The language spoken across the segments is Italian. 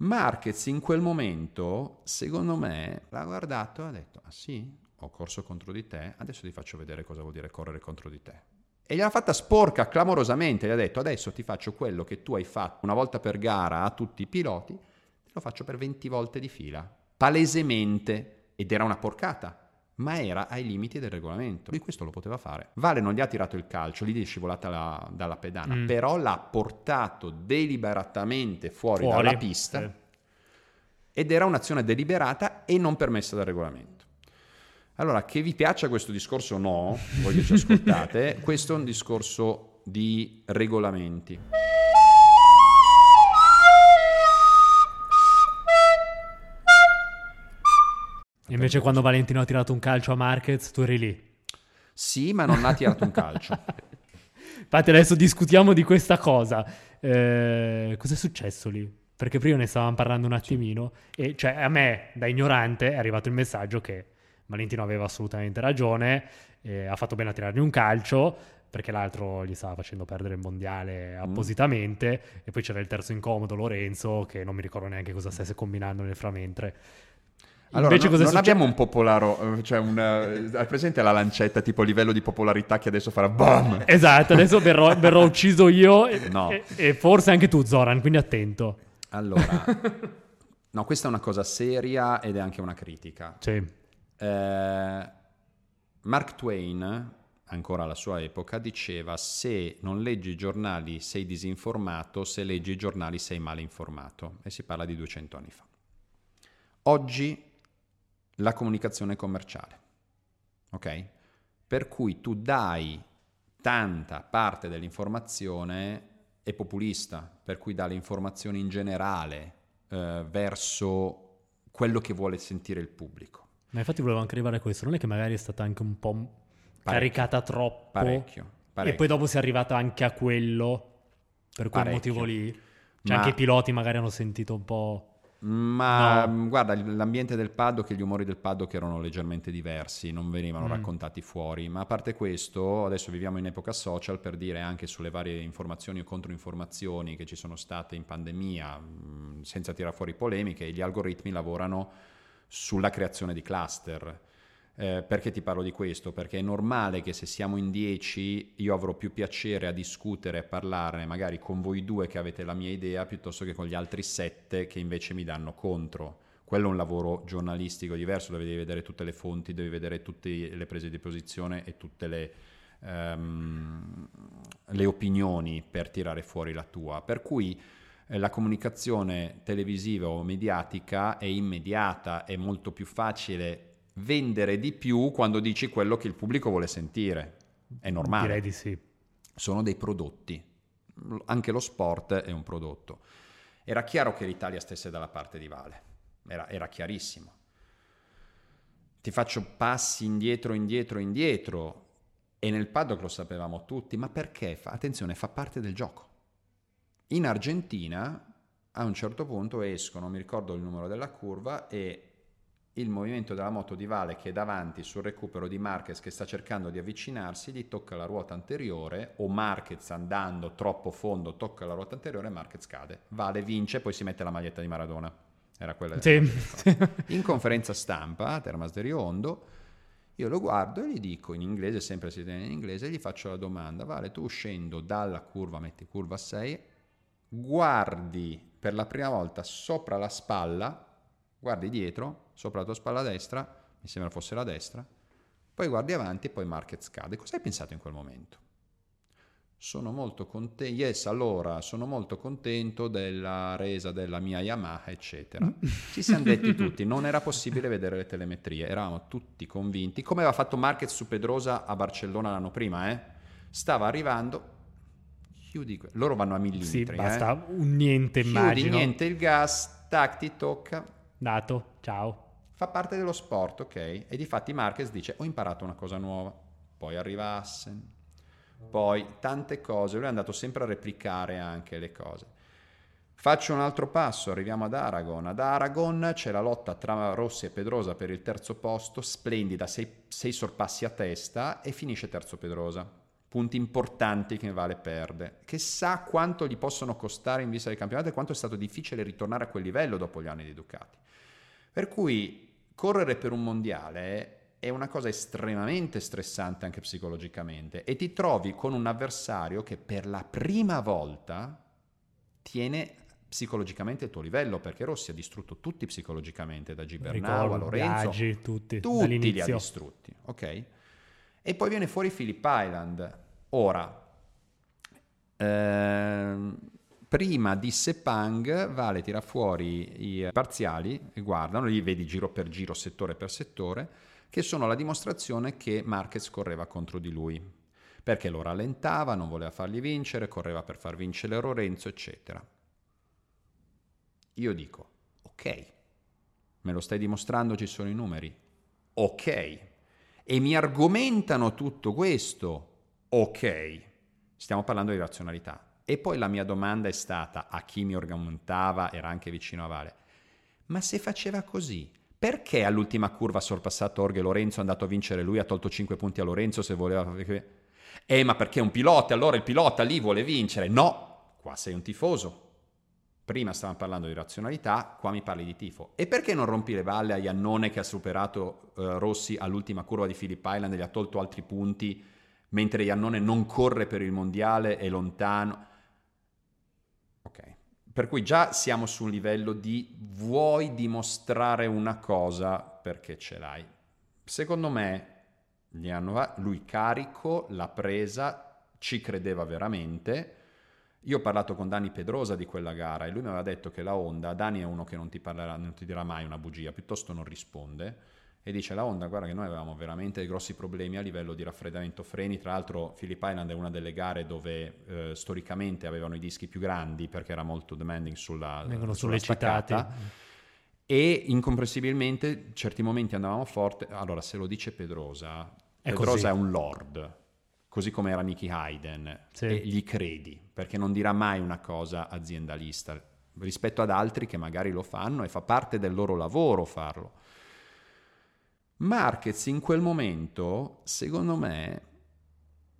Marquez in quel momento, secondo me, l'ha guardato e ha detto, ah sì, ho corso contro di te, adesso ti faccio vedere cosa vuol dire correre contro di te. E gliel'ha fatta sporca clamorosamente, gli ha detto adesso ti faccio quello che tu hai fatto una volta per gara a tutti i piloti, te lo faccio per 20 volte di fila, palesemente, ed era una porcata, ma era ai limiti del regolamento. Lui questo lo poteva fare. Vale non gli ha tirato il calcio, lì gli è scivolata la, dalla pedana, mm. però l'ha portato deliberatamente fuori, fuori. dalla pista eh. ed era un'azione deliberata e non permessa dal regolamento. Allora, che vi piaccia questo discorso o no, voi che ci ascoltate, questo è un discorso di regolamenti. Invece quando Valentino ha tirato un calcio a Marquez, tu eri lì. Sì, ma non ha tirato un calcio. Infatti adesso discutiamo di questa cosa. Eh, cos'è successo lì? Perché prima ne stavamo parlando un attimino e cioè a me, da ignorante, è arrivato il messaggio che Valentino aveva assolutamente ragione, eh, ha fatto bene a tirargli un calcio perché l'altro gli stava facendo perdere il mondiale mm. appositamente mm. e poi c'era il terzo incomodo Lorenzo che non mi ricordo neanche cosa stesse combinando nel framentre. Allora, no, non succede? abbiamo un popolaro, eh, cioè una, hai presente la lancetta tipo livello di popolarità che adesso farà BAM? Esatto, adesso verrò, verrò ucciso io e, no. e, e, forse anche tu Zoran, quindi attento. Allora, no, questa è una cosa seria ed è anche una critica. Sì. Eh, Mark Twain, ancora alla sua epoca, diceva se non leggi i giornali sei disinformato, se leggi i giornali sei male informato. E si parla di 200 anni fa. Oggi la comunicazione commerciale. Ok? Per cui tu dai tanta parte dell'informazione è populista, per cui dà le informazioni in generale eh, verso quello che vuole sentire il pubblico. Ma infatti volevo anche arrivare a questo, non è che magari è stata anche un po' parecchio, caricata troppo parecchio, parecchio, e poi dopo si è arrivata anche a quello per quel parecchio. motivo lì. Cioè Ma... anche i piloti magari hanno sentito un po' Ma no. guarda, l'ambiente del paddock e gli umori del paddock erano leggermente diversi, non venivano mm. raccontati fuori. Ma a parte questo, adesso viviamo in epoca social per dire anche sulle varie informazioni o controinformazioni che ci sono state in pandemia, mm, senza tirare fuori polemiche, gli algoritmi lavorano sulla creazione di cluster eh, perché ti parlo di questo? Perché è normale che se siamo in 10 io avrò più piacere a discutere e parlarne magari con voi due che avete la mia idea piuttosto che con gli altri 7 che invece mi danno contro. Quello è un lavoro giornalistico diverso, devi vedere tutte le fonti, devi vedere tutte le prese di posizione e tutte le, um, le opinioni per tirare fuori la tua. Per cui eh, la comunicazione televisiva o mediatica è immediata, è molto più facile vendere di più quando dici quello che il pubblico vuole sentire. È normale. Direi di sì. Sono dei prodotti. Anche lo sport è un prodotto. Era chiaro che l'Italia stesse dalla parte di Vale. Era, era chiarissimo. Ti faccio passi indietro, indietro, indietro. E nel paddock lo sapevamo tutti. Ma perché? Attenzione, fa parte del gioco. In Argentina a un certo punto escono, mi ricordo il numero della curva, e il movimento della moto di Vale che è davanti sul recupero di Marquez che sta cercando di avvicinarsi, gli tocca la ruota anteriore o Marquez andando troppo fondo tocca la ruota anteriore e Marquez cade. Vale vince poi si mette la maglietta di Maradona. Era quella sì. In conferenza stampa a Termas de Riondo io lo guardo e gli dico in inglese, sempre si tiene in inglese, gli faccio la domanda, Vale tu uscendo dalla curva, metti curva 6, guardi per la prima volta sopra la spalla, guardi dietro, sopra la tua spalla destra, mi sembra fosse la destra, poi guardi avanti e poi Marquez cade. Cosa hai pensato in quel momento? Sono molto contento, yes, allora sono molto contento della resa della mia Yamaha, eccetera. Ci siamo detti tutti, non era possibile vedere le telemetrie, eravamo tutti convinti, come aveva fatto Marquez su Pedrosa a Barcellona l'anno prima, eh? Stava arrivando, chiudi, loro vanno a millimetri. Sì, basta eh? un niente, chiudi, immagino. niente il gas, tac, ti tocca. Dato, ciao fa parte dello sport, ok? E di fatti Marquez dice ho imparato una cosa nuova, poi arriva Assen, poi tante cose, lui è andato sempre a replicare anche le cose. Faccio un altro passo, arriviamo ad Aragon. Ad Aragon c'è la lotta tra Rossi e Pedrosa per il terzo posto, splendida, sei, sei sorpassi a testa e finisce terzo Pedrosa. punti importanti che Vale perde, che sa quanto gli possono costare in vista del campionato e quanto è stato difficile ritornare a quel livello dopo gli anni di Ducati. Per cui correre per un mondiale è una cosa estremamente stressante anche psicologicamente e ti trovi con un avversario che per la prima volta tiene psicologicamente il tuo livello perché Rossi ha distrutto tutti psicologicamente da Gibernau a Lorenzo Viaggi, tutti, tutti li ha distrutti ok? E poi viene fuori Philip Island. Ora ehm, prima di Sepang Vale tira fuori i parziali e guardano li vedi giro per giro settore per settore che sono la dimostrazione che Marquez correva contro di lui. Perché lo rallentava, non voleva fargli vincere, correva per far vincere Lorenzo, eccetera. Io dico, ok, me lo stai dimostrando, ci sono i numeri, ok, e mi argomentano tutto questo, ok, stiamo parlando di razionalità. E poi la mia domanda è stata a chi mi argomentava, era anche vicino a Vale, ma se faceva così, perché all'ultima curva ha sorpassato Orge Lorenzo, è andato a vincere lui, ha tolto 5 punti a Lorenzo se voleva... Eh, ma perché è un pilota, allora il pilota lì vuole vincere. No, qua sei un tifoso, Prima stavamo parlando di razionalità, qua mi parli di tifo. E perché non rompi le balle a Iannone che ha superato uh, Rossi all'ultima curva di Phillip Island e gli ha tolto altri punti, mentre Iannone non corre per il mondiale, è lontano? Per cui già siamo su un livello di vuoi dimostrare una cosa perché ce l'hai. Secondo me lui carico, l'ha presa, ci credeva veramente io ho parlato con Dani Pedrosa di quella gara e lui mi aveva detto che la Honda, Dani è uno che non ti, parlerà, non ti dirà mai una bugia, piuttosto non risponde, e dice la Honda guarda che noi avevamo veramente grossi problemi a livello di raffreddamento freni, tra l'altro Phillip Island è una delle gare dove eh, storicamente avevano i dischi più grandi perché era molto demanding sulla, Vengono sulla staccata e incomprensibilmente certi momenti andavamo forte, allora se lo dice Pedrosa, è Pedrosa così. è un lord, così come era Nicky Hayden, sì. e gli credi, perché non dirà mai una cosa aziendalista rispetto ad altri che magari lo fanno e fa parte del loro lavoro farlo. Marquez in quel momento, secondo me,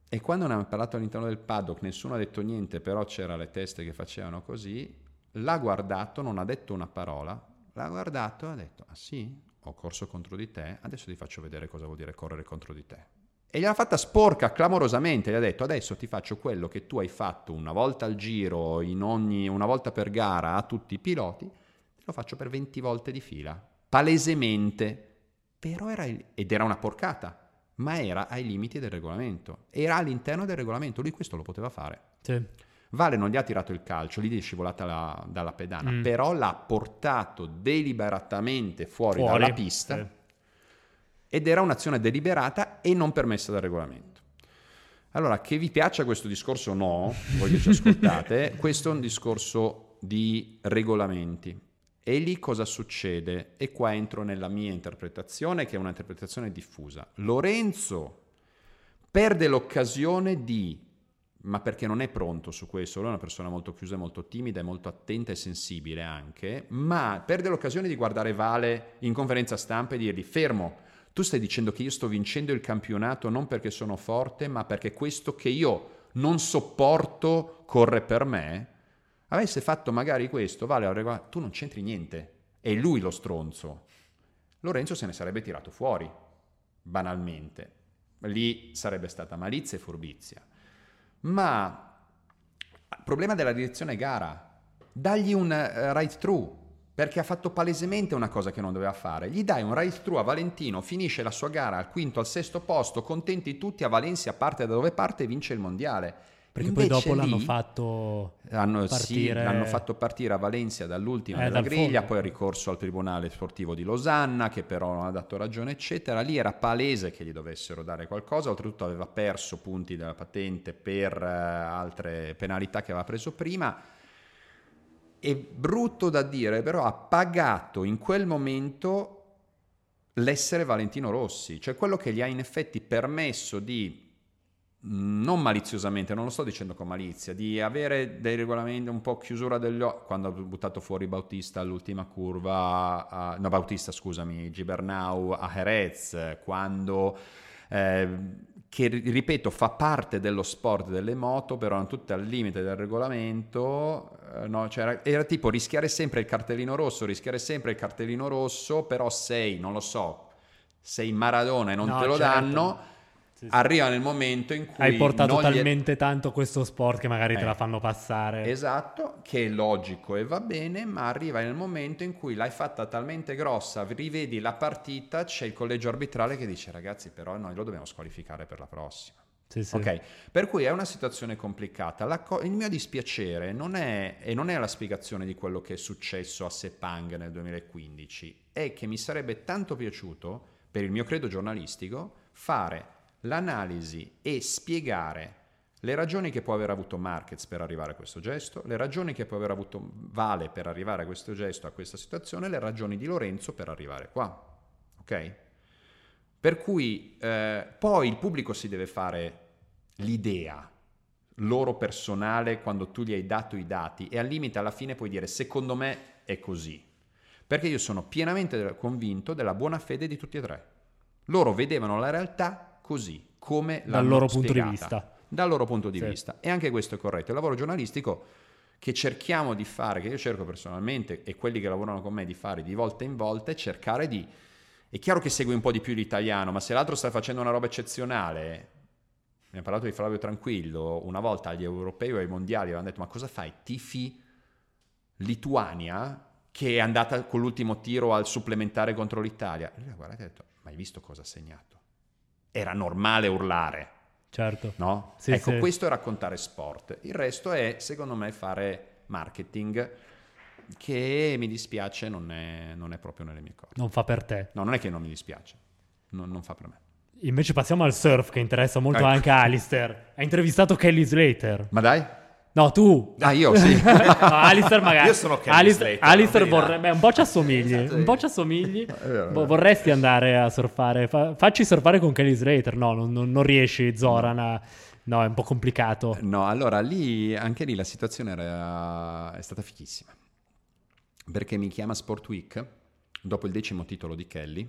e quando ne abbiamo parlato all'interno del paddock, nessuno ha detto niente, però c'era le teste che facevano così, l'ha guardato, non ha detto una parola, l'ha guardato e ha detto, ah sì, ho corso contro di te, adesso ti faccio vedere cosa vuol dire correre contro di te. E gliel'ha fatta sporca clamorosamente, gli ha detto adesso ti faccio quello che tu hai fatto una volta al giro, ogni, una volta per gara a tutti i piloti, te lo faccio per 20 volte di fila, palesemente. Però era, ed era una porcata, ma era ai limiti del regolamento, era all'interno del regolamento, lui questo lo poteva fare. Sì. Vale non gli ha tirato il calcio, lì è scivolata la, dalla pedana, mm. però l'ha portato deliberatamente fuori, fuori. dalla pista. Sì ed era un'azione deliberata e non permessa dal regolamento. Allora, che vi piaccia questo discorso o no, voglio che ci ascoltate, questo è un discorso di regolamenti. E lì cosa succede? E qua entro nella mia interpretazione, che è un'interpretazione diffusa. Lorenzo perde l'occasione di, ma perché non è pronto su questo, lui è una persona molto chiusa, molto timida, molto attenta e sensibile anche, ma perde l'occasione di guardare Vale in conferenza stampa e dirgli fermo, tu stai dicendo che io sto vincendo il campionato non perché sono forte, ma perché questo che io non sopporto corre per me? Avesse fatto magari questo, vale, tu non c'entri niente. È lui lo stronzo. Lorenzo se ne sarebbe tirato fuori, banalmente. Lì sarebbe stata malizia e furbizia. Ma problema della direzione gara, dagli un uh, right through, perché ha fatto palesemente una cosa che non doveva fare. Gli dai un race through a Valentino, finisce la sua gara al quinto, al sesto posto, contenti tutti, a Valencia parte da dove parte e vince il mondiale. Perché Invece poi dopo lì, l'hanno fatto hanno, partire... Sì, l'hanno fatto partire a Valencia dall'ultima eh, della dal griglia, fondo. poi ha ricorso al Tribunale Sportivo di Losanna, che però non ha dato ragione, eccetera. Lì era palese che gli dovessero dare qualcosa, oltretutto aveva perso punti della patente per uh, altre penalità che aveva preso prima è brutto da dire, però ha pagato in quel momento l'essere Valentino Rossi, cioè quello che gli ha in effetti permesso di, non maliziosamente, non lo sto dicendo con malizia, di avere dei regolamenti un po' chiusura degli occhi, quando ha buttato fuori Bautista all'ultima curva, a, no Bautista scusami, Gibernau a Jerez, quando eh, che ripeto fa parte dello sport delle moto, però erano tutte al limite del regolamento, eh, no? cioè era, era, tipo rischiare sempre il cartellino rosso, rischiare sempre il cartellino rosso, però sei, non lo so, sei Maradona e non no, te lo certo. danno sì, sì. arriva nel momento in cui... Hai portato talmente gli... tanto questo sport che magari eh, te la fanno passare. Esatto, che è logico e va bene, ma arriva nel momento in cui l'hai fatta talmente grossa, rivedi la partita, c'è il collegio arbitrale che dice ragazzi però noi lo dobbiamo squalificare per la prossima. Sì, sì. Ok, per cui è una situazione complicata. Co- il mio dispiacere non è, e non è la spiegazione di quello che è successo a Sepang nel 2015, è che mi sarebbe tanto piaciuto, per il mio credo giornalistico, fare l'analisi e spiegare le ragioni che può aver avuto Marquez per arrivare a questo gesto, le ragioni che può aver avuto Vale per arrivare a questo gesto, a questa situazione, le ragioni di Lorenzo per arrivare qua. Ok? Per cui eh, poi il pubblico si deve fare l'idea loro personale quando tu gli hai dato i dati e al limite alla fine puoi dire secondo me è così. Perché io sono pienamente convinto della buona fede di tutti e tre. Loro vedevano la realtà così, come dal loro punto di vista. Dal loro punto di sì. vista. E anche questo è corretto. Il lavoro giornalistico che cerchiamo di fare, che io cerco personalmente e quelli che lavorano con me di fare di volta in volta, è cercare di... È chiaro che segui un po' di più l'italiano, ma se l'altro sta facendo una roba eccezionale, mi ha parlato di Flavio Tranquillo, una volta agli europei o ai mondiali avevano detto ma cosa fai? Tifi Lituania che è andata con l'ultimo tiro al supplementare contro l'Italia. E lui ha guardato e ha detto ma hai visto cosa ha segnato? Era normale urlare. Certo. No? Sì, ecco, sì. questo è raccontare sport. Il resto è, secondo me, fare marketing che mi dispiace non è, non è proprio nelle mie corde. Non fa per te. No, non è che non mi dispiace, non, non fa per me. Invece passiamo al surf che interessa molto ecco. anche a Alistair. Ha intervistato Kelly Slater. Ma dai? No, tu. Ah, io sì. no, Alistair magari. Io sono Kelly Alistair, Slater. Alistair vorrebbe... un po' ci assomigli. Esatto. Un po' ci assomigli. Vo- vorresti andare a surfare. Fa- facci surfare con Kelly Slater. No, non, non, non riesci, Zoran. A... No, è un po' complicato. No, allora lì, anche lì la situazione era... è stata fichissima. Perché mi chiama Sport Week dopo il decimo titolo di Kelly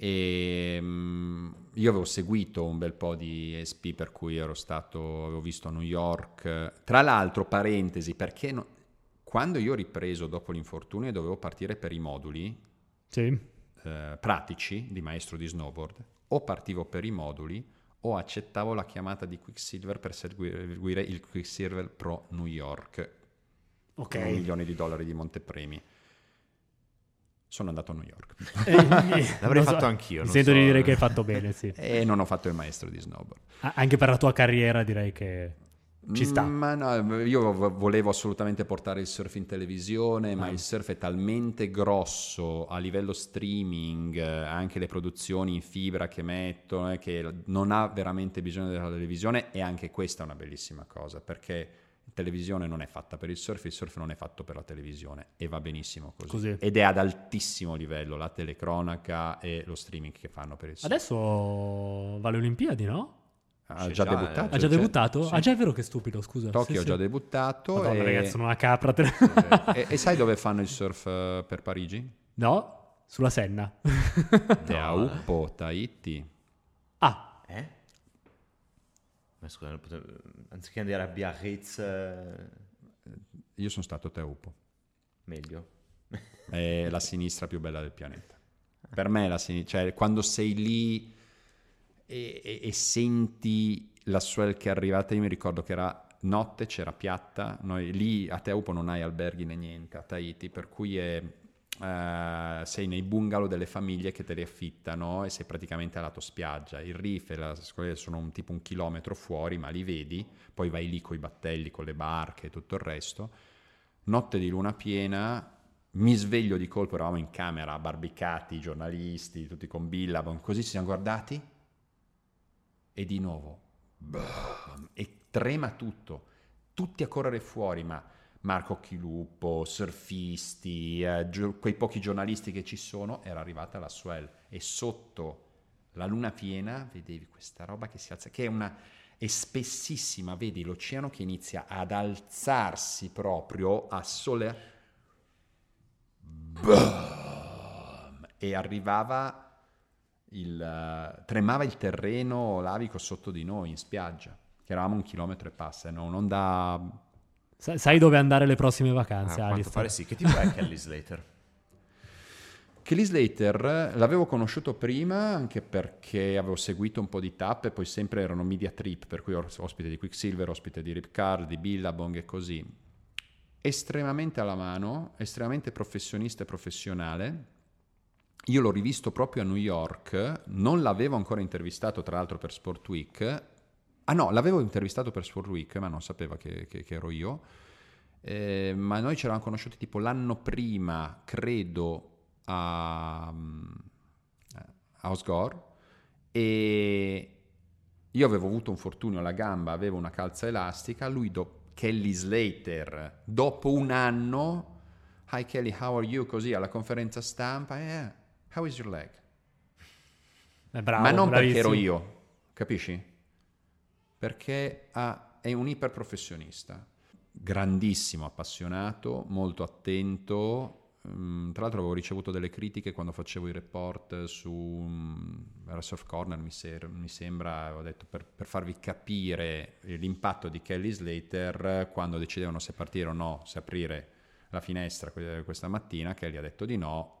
e um, io avevo seguito un bel po' di SP per cui ero stato, avevo visto a New York. Tra l'altro, parentesi, perché no, quando io ho ripreso dopo l'infortunio e dovevo partire per i moduli sì. eh, pratici di maestro di snowboard, o partivo per i moduli o accettavo la chiamata di Quicksilver per seguire il Quicksilver Pro New York. Ok. Con milioni di dollari di montepremi sono andato a New York. Eh, L'avrei fatto so. anch'io. Sento so. di dire che hai fatto bene, sì. E non ho fatto il maestro di snowboard. anche per la tua carriera direi che ci sta. Mm, ma no, io volevo assolutamente portare il surf in televisione, ah. ma il surf è talmente grosso a livello streaming, eh, anche le produzioni in fibra che mettono, eh, che non ha veramente bisogno della televisione e anche questa è una bellissima cosa, perché televisione non è fatta per il surf, il surf non è fatto per la televisione e va benissimo così. così. Ed è ad altissimo livello la telecronaca e lo streaming che fanno per il surf. Adesso va alle Olimpiadi, no? Ha già, già, debuttato. Ha già debuttato? Sì. Ah, già è vero che stupido, scusa. Tokyo sì, ha già debuttato. Madonna, e... ragazzi, sono una capra. Te... e, e, sai dove fanno il surf uh, per Parigi? No, sulla Senna. Teaupo, Tahiti. Ah. Eh? Ma scusa, anziché andare a Biarritz... Eh, Io sono stato a Teupo. Meglio. È la sinistra più bella del pianeta. Per me la sinistra... Cioè, quando sei lì e, e, e senti la swell che è arrivata, io mi ricordo che era notte, c'era piatta, noi lì a Teupo non hai alberghi né niente, a Tahiti, per cui è Uh, sei nei bungalow delle famiglie che te li affittano e sei praticamente a lato spiaggia. Il reef e la scuola sono un, tipo un chilometro fuori, ma li vedi, poi vai lì con i battelli, con le barche e tutto il resto. Notte di luna piena, mi sveglio di colpo, eravamo in camera, barbicati, giornalisti, tutti con Billabong, così ci siamo guardati e di nuovo, boom, e trema tutto, tutti a correre fuori, ma Marco Chilupo, surfisti, eh, gio- quei pochi giornalisti che ci sono, era arrivata la swell e sotto la luna piena vedevi questa roba che si alza, che è una è spessissima, vedi l'oceano che inizia ad alzarsi proprio a sole Boom! e arrivava il, eh, tremava il terreno lavico sotto di noi in spiaggia, che eravamo un chilometro e passa, no? un'onda... Sa- sai dove andare le prossime Ah, vacanze, a quanto Alistair? pare sì. Che tipo è Kelly Slater? Kelly Slater l'avevo conosciuto prima anche perché avevo seguito un po' di tappe, poi sempre erano media trip, per cui ospite di Quicksilver, ospite di Ripcard, di Billabong e così. Estremamente alla mano, estremamente professionista e professionale. Io l'ho rivisto proprio a New York, non l'avevo ancora intervistato tra l'altro per Sport Week. Ah no, l'avevo intervistato per Sport Week, ma non sapeva che, che- che ero io. Eh, ma noi ci eravamo conosciuti tipo l'anno prima, credo, a, a Osgore e io avevo avuto un fortunio alla gamba, avevo una calza elastica, lui do- Kelly Slater, dopo un anno, hi Kelly, how are you? Così alla conferenza stampa, yeah, how is your leg? Eh, bravo, Ma non perché ero bravissimo. io, capisci? Perché ha- è un iperprofessionista, grandissimo, appassionato, molto attento. Mm, tra l'altro avevo ricevuto delle critiche quando facevo i report su mm, era Surf Corner, mi, ser- mi sembra, avevo detto per, per farvi capire l'impatto di Kelly Slater quando decidevano se partire o no, se aprire la finestra que- questa mattina, Kelly ha detto di no,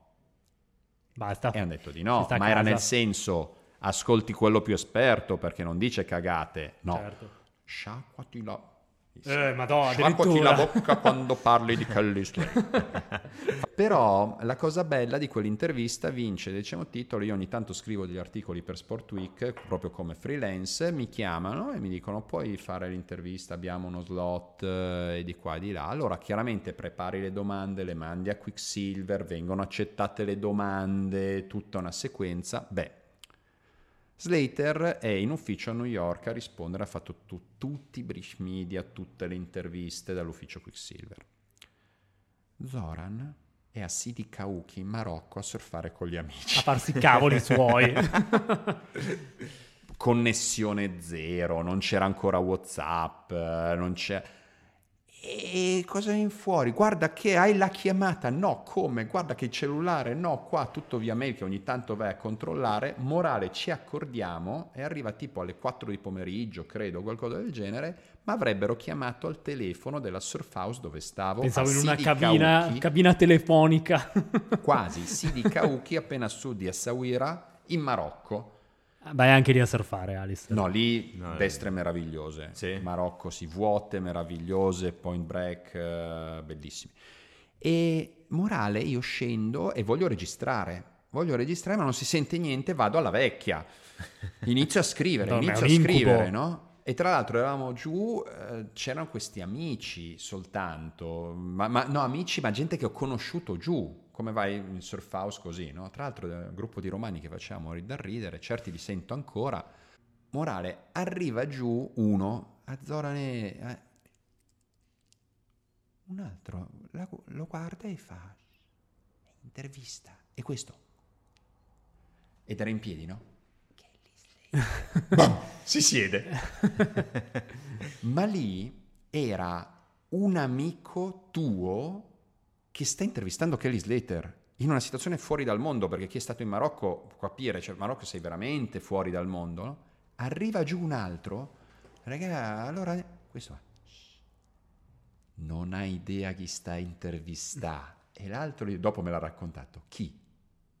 Basta. e hanno detto di no, ma era casa. nel senso ascolti quello più esperto perché non dice cagate, no, Certo. sciacquati la... Eh, madonna, Sciacquati la bocca quando parli di Slater. Però la cosa bella di quell'intervista vince, diciamo titolo, io ogni tanto scrivo degli articoli per Sport Week, proprio come freelance, mi chiamano e mi dicono puoi fare l'intervista, abbiamo uno slot eh, e di qua e di là. Allora chiaramente prepari le domande, le mandi a Quicksilver, vengono accettate le domande, tutta una sequenza. Beh, Slater è in ufficio a New York a rispondere, ha fatto tu- tutti i brief media, tutte le interviste dall'ufficio Quicksilver. Zoran è a Sidi Kauki in Marocco a surfare con gli amici. A farsi i cavoli suoi. Connessione zero, non c'era ancora Whatsapp, non c'è... E cosa in fuori? Guarda che hai la chiamata, no, come? Guarda che il cellulare, no, qua tutto via mail che ogni tanto vai a controllare. Morale, ci accordiamo e arriva tipo alle 4 di pomeriggio, credo, qualcosa del genere, ma avrebbero chiamato al telefono della surf house dove stavo. Pensavo in una cabina, Kauki, cabina telefonica. quasi, Sidi Kauki, appena a sud di Essaouira, in Marocco. Vai anche lì a surfare, Alice. No, lì No, destre meravigliose. Sì. Marocco si vuote, meravigliose, point break, eh, bellissimi. E morale, io scendo e voglio registrare. Voglio registrare, ma non si sente niente, vado alla vecchia. Inizio a scrivere, inizio a scrivere, no? E tra l'altro eravamo giù, eh, c'erano questi amici soltanto, ma, ma- no amici, ma gente che ho conosciuto giù, come vai in surf house così, no? Tra l'altro è un gruppo di romani che facevamo da ridere, certi li sento ancora. Morale, arriva giù uno, a Zorane, eh, un altro lo guarda e fa intervista. E questo? Ed era in piedi, no? Bam! si siede. Ma lì era un amico tuo che sta intervistando Kelly Slater in una situazione fuori dal mondo, perché chi è stato in Marocco può capire, cioè Marocco sei veramente fuori dal mondo, no? Arriva giù un altro, raga, allora questo va. Non hai idea chi sta a intervistare. E l'altro dopo me l'ha raccontato. Chi?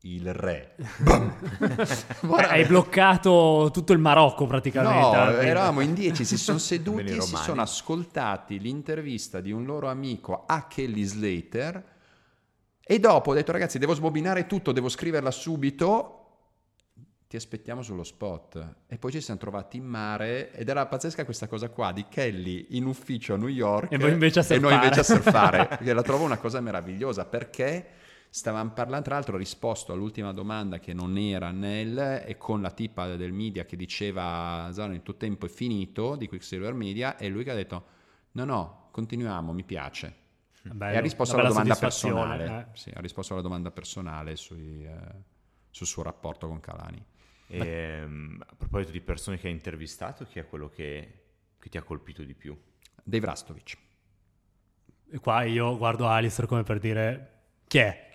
Il re. Guarda, Hai bloccato tutto il Marocco praticamente. No, eravamo in dieci, si sono seduti e si sono ascoltati l'intervista di un loro amico a Kelly Slater e dopo ho detto ragazzi devo sbobinare tutto, devo scriverla subito, ti aspettiamo sullo spot. E poi ci siamo trovati in mare ed era pazzesca questa cosa qua di Kelly in ufficio a New York E voi invece a e noi surfare. invece a surfare, la trovo una cosa meravigliosa perché stavamo parlando, tra l'altro ho risposto all'ultima domanda che non era nel e con la tipa del media che diceva Zano il tuo tempo è finito di Quicksilver Media e lui che ha detto no no continuiamo mi piace Bello, e ha risposto alla domanda personale eh. sì, ha risposto alla domanda personale sui, eh, sul suo rapporto con Calani E, a proposito di persone che hai intervistato, chi è quello che, che ti ha colpito di più? Dave Rastovic E qua io guardo Alistair come per dire chi è?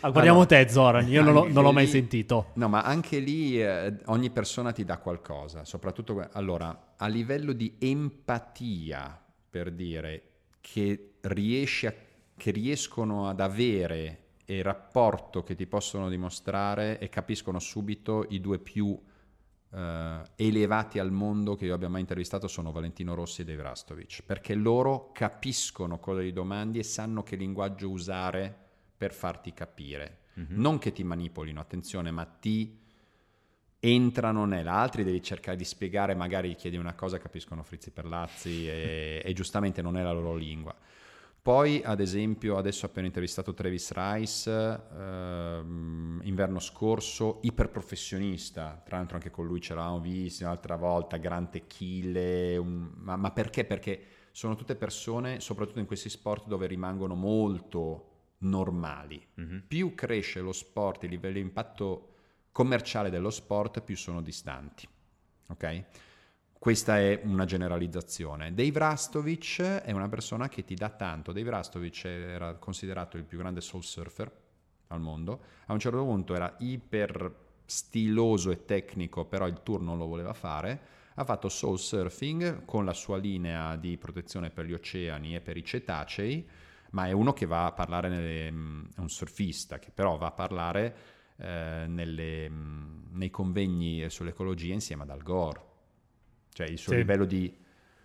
Ah, guardiamo Allora, te, Zoran. Io non l'ho, non l'ho mai lì- sentito. No, ma anche lì eh, ogni persona ti dà qualcosa, soprattutto allora, a livello di empatia, per dire, che, riesci a- che riescono ad avere e il rapporto che ti possono dimostrare e capiscono subito i due più eh, elevati al mondo che io abbia mai intervistato sono Valentino Rossi e Dave Rastovic, perché loro capiscono cosa gli domandi e sanno che linguaggio usare per farti capire. Non che ti manipolino, attenzione, ma ti entrano nella. Altri devi cercare di spiegare, magari gli chiedi una cosa, capiscono frizzi per lazzi e, e giustamente non è la loro lingua. Poi, ad esempio, adesso ho appena intervistato Travis Rice, ehm, inverno scorso, iperprofessionista, tra l'altro anche con lui ce l'avevamo visto un'altra volta, Grant Achille, un- ma, ma perché? Perché sono tutte persone, soprattutto in questi sport, dove rimangono molto normali. Mhm. Più cresce lo sport, il livello di impatto commerciale dello sport, più sono distanti. Ok? Questa è una generalizzazione. Dave Rastovic è una persona che ti dà tanto. Dave Rastovic era considerato il più grande soul surfer al mondo. A un certo punto era iper stiloso e tecnico, però il tour non lo voleva fare. Ha fatto soul surfing con la sua linea di protezione per gli oceani e per i cetacei, ma è uno che va a parlare, nelle, è un surfista che però va a parlare eh, nelle, nei convegni sull'ecologia insieme ad Al Gore. Cioè il suo Sì. livello di...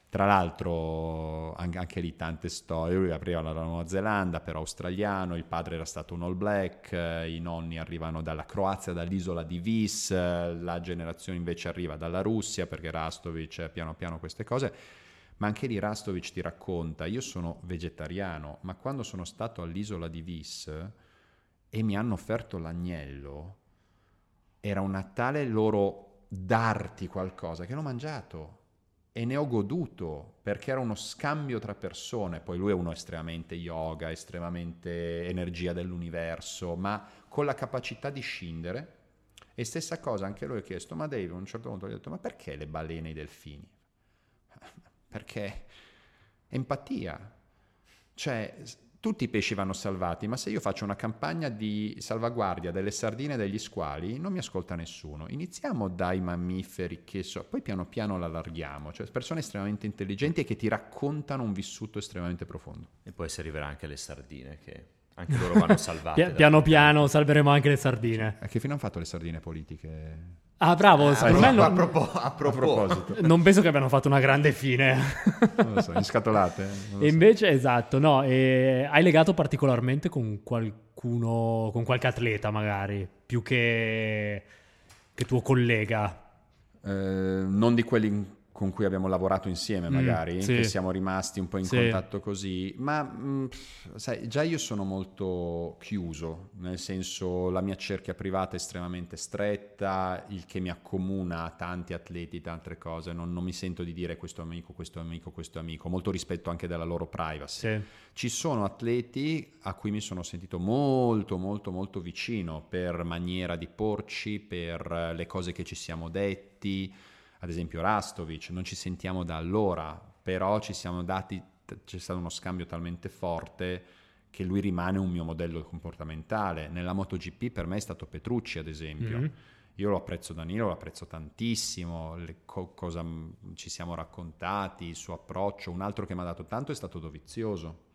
Tra l'altro anche, lì tante storie, lui apriva la Nuova Zelanda, però australiano, il padre era stato un all black, i nonni arrivano dalla Croazia, dall'isola di Vis, la generazione invece arriva dalla Russia perché Rastovic piano piano queste cose, ma anche lì Rastovic ti racconta, io sono vegetariano, ma quando sono stato all'isola di Vis e mi hanno offerto l'agnello, era una tale loro darti qualcosa che l'ho mangiato e ne ho goduto perché era uno scambio tra persone. Poi lui è uno estremamente yoga, estremamente energia dell'universo, ma con la capacità di scindere. E stessa cosa, anche lui ha chiesto, ma Dave a un certo punto gli ho detto, ma perché le balene e i delfini? Perché empatia. Cioè, tutti i pesci vanno salvati, ma se io faccio una campagna di salvaguardia delle sardine e degli squali, non mi ascolta nessuno. Iniziamo dai mammiferi che so, poi piano piano l'allarghiamo, cioè persone estremamente intelligenti e che ti raccontano un vissuto estremamente profondo. E poi si arriverà anche alle sardine, che anche loro vanno salvate. Piano piano salveremo anche le sardine. A che fine hanno fatto le sardine politiche? Ah, bravo. Ah, secondo no, me a, non, propo- a A proposito. non penso che abbiano fatto una grande fine. non lo so, inscatolate? Non lo E so. invece, esatto, no, e hai legato particolarmente con qualcuno, con qualche atleta magari, più che, che tuo collega. Eh, non di quelli con cui abbiamo lavorato insieme, Mm, magari, sì. che siamo rimasti un po' in Sì. contatto così, ma mm, pff, sai, già io sono molto chiuso, nel senso la mia cerchia privata è estremamente stretta, il che mi accomuna a tanti atleti, tante cose, non, non mi sento di dire questo amico, questo amico, questo amico, molto rispetto anche della loro privacy. Sì. Ci sono atleti a cui mi sono sentito molto, molto, molto vicino per maniera di porci, per le cose che ci siamo detti. Ad esempio Rastovic, non ci sentiamo da allora, però ci siamo dati, c'è stato uno scambio talmente forte che lui rimane un mio modello comportamentale. Nella MotoGP per me è stato Petrucci, ad esempio. Mhm. Io lo apprezzo Danilo, lo apprezzo tantissimo, le co- cosa ci siamo raccontati, il suo approccio. Un altro che mi ha dato tanto è stato Dovizioso.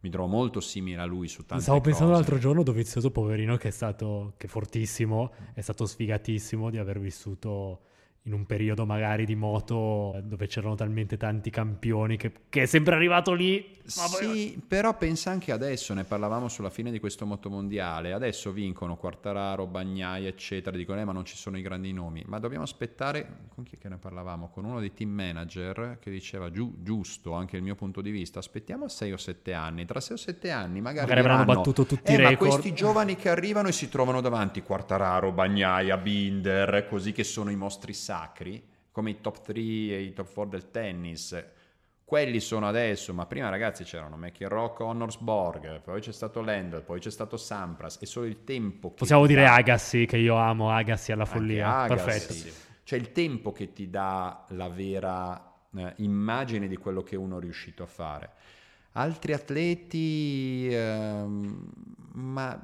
Mi trovo molto simile a lui su tante Stavo pensando cose. l'altro giorno, Dovizioso, poverino, che è stato, che è fortissimo, è stato sfigatissimo di aver vissuto in un periodo magari di moto dove c'erano talmente tanti campioni che, che è sempre arrivato lì. ma poi- Sì, però pensa anche adesso, ne parlavamo sulla fine di questo motomondiale, adesso vincono Quartararo, Bagnai, eccetera, dicono eh, ma non ci sono i grandi nomi, ma dobbiamo aspettare, con chi che ne parlavamo? Con uno dei team manager che diceva giu- giusto anche il mio punto di vista, aspettiamo 6 o 7 anni, tra 6 o 7 anni magari, Magari avranno battuto tutti eh, i ma record." questi giovani che arrivano e si trovano davanti Quartararo, Bagnaia, Binder, così che sono i mostri sacri, come i top 3 e i top 4 del tennis. Quelli sono adesso, ma prima ragazzi c'erano McEnroe, Connorsborg, poi c'è stato Lendl, poi c'è stato Sampras, è solo il tempo che Possiamo dire dà- Agassi, che io amo Agassi alla follia. Agassi. Perfetto. C'è il tempo che ti dà la vera eh, immagine di quello che uno è riuscito a fare. Altri atleti, ehm, ma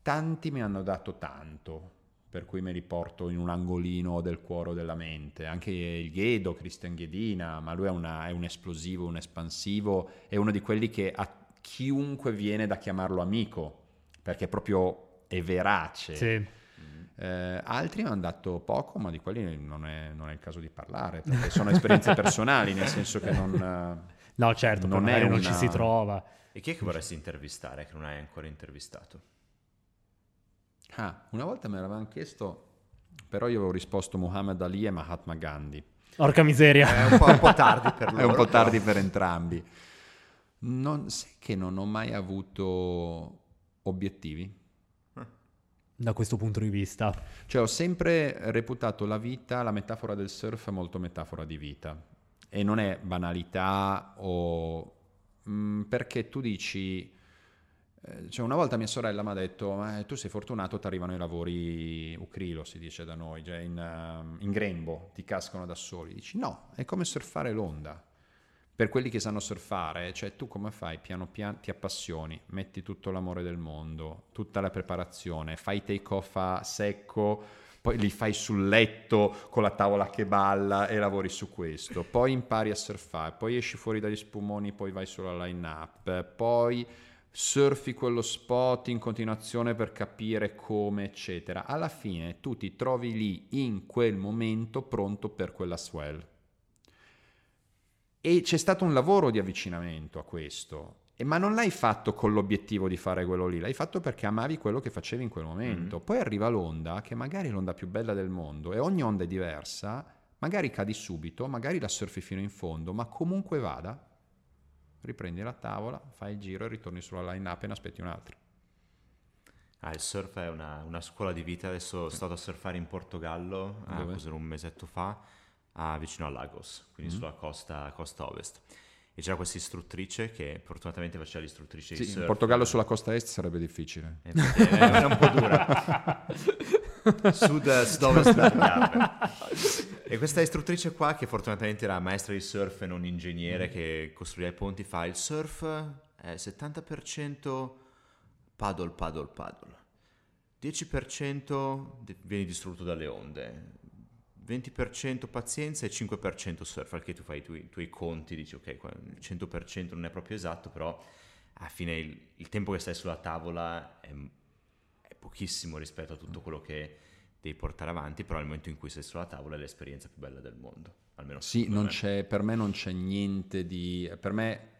tanti mi hanno dato tanto, per cui me li porto in un angolino del cuore o della mente. Anche il Ghedo, Cristian Ghedina, ma lui è, una, è un esplosivo, un espansivo, è uno di quelli che a chiunque viene da chiamarlo amico, perché proprio è verace. Sì. Eh, altri mi hanno dato poco, ma di quelli non è, non è, il caso di parlare, perché sono esperienze personali, nel senso che non... No, certo, non, è una... non ci si trova. E chi è che vorresti intervistare che non hai ancora intervistato? Ah, una volta me l'avevano chiesto, però io avevo risposto Muhammad Ali e Mahatma Gandhi. Porca miseria. È un po', un po tardi per loro. È un po' tardi per entrambi. Non, sai che non ho mai avuto obiettivi? Da questo punto di vista. Cioè ho sempre reputato la vita, la metafora del surf molto metafora di vita. E non è banalità o... Mh, mm, perché tu dici cioè una volta mia sorella mi ha detto, tu sei fortunato, ti arrivano i lavori ucrilo, si dice da noi, cioè in, uh, in, grembo, ti cascano da soli. Dici no, è come surfare l'onda. Per quelli che sanno surfare, cioè tu come fai? Piano piano ti appassioni, metti tutto l'amore del mondo, tutta la preparazione, fai take off a secco, poi li fai sul letto con la tavola che balla e lavori su questo, poi impari a surfare, poi esci fuori dagli spumoni, poi vai sulla line up, poi surfi quello spot in continuazione per capire come, eccetera. Alla fine tu ti trovi lì in quel momento pronto per quella swell. E c'è stato un lavoro di avvicinamento a questo, ma non l'hai fatto con l'obiettivo di fare quello lì, l'hai fatto perché amavi quello che facevi in quel momento. Mm. Poi arriva l'onda, che magari è l'onda più bella del mondo, e ogni onda è diversa, magari cadi subito, magari la surfi fino in fondo, ma comunque vada, riprendi la tavola, fai il giro e ritorni sulla line up e ne aspetti un altro. Ah, il surf è una, una, scuola di vita, adesso sono stato a surfare in Portogallo, cos'era un mesetto fa, ah, vicino a Lagos, quindi mm. sulla costa, costa ovest. E c'era questa istruttrice che fortunatamente faceva l'istruttrice sì, di surf. In Portogallo sulla costa est sarebbe difficile. Eh, era un po' dura. Sud, sud-ovest della E questa istruttrice qua, che fortunatamente era maestra di surf e non ingegnere, mm. che costruiva i ponti, fa il surf è 70% paddle, paddle, paddle. 10% vieni distrutto dalle onde, 20% pazienza e 5% surf, perché tu fai i tuoi, i tuoi conti, dici ok, il 100% non è proprio esatto, però alla fine il, il tempo che stai sulla tavola è pochissimo rispetto a tutto quello che devi portare avanti, però nel momento in cui sei sulla tavola è l'esperienza più bella del mondo. Almeno sì, me. per me non c'è niente di... Per me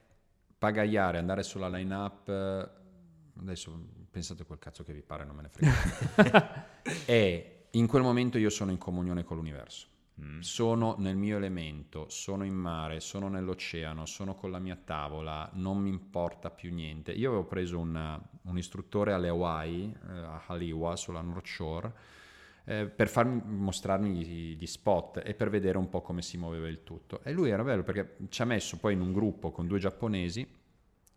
pagaiare, andare sulla line-up, adesso pensate quel cazzo che vi pare, non me ne frega. e in quel momento io sono in comunione con l'universo. Mm. Sono nel mio elemento, sono in mare, sono nell'oceano, sono con la mia tavola, non mi importa più niente. Io avevo preso un, un istruttore alle Hawaii, eh, a Haliwa, sulla North Shore, eh, per farmi mostrarmi gli, gli, spot e per vedere un po' come si muoveva il tutto. E lui era bello perché ci ha messo poi in un gruppo con due giapponesi,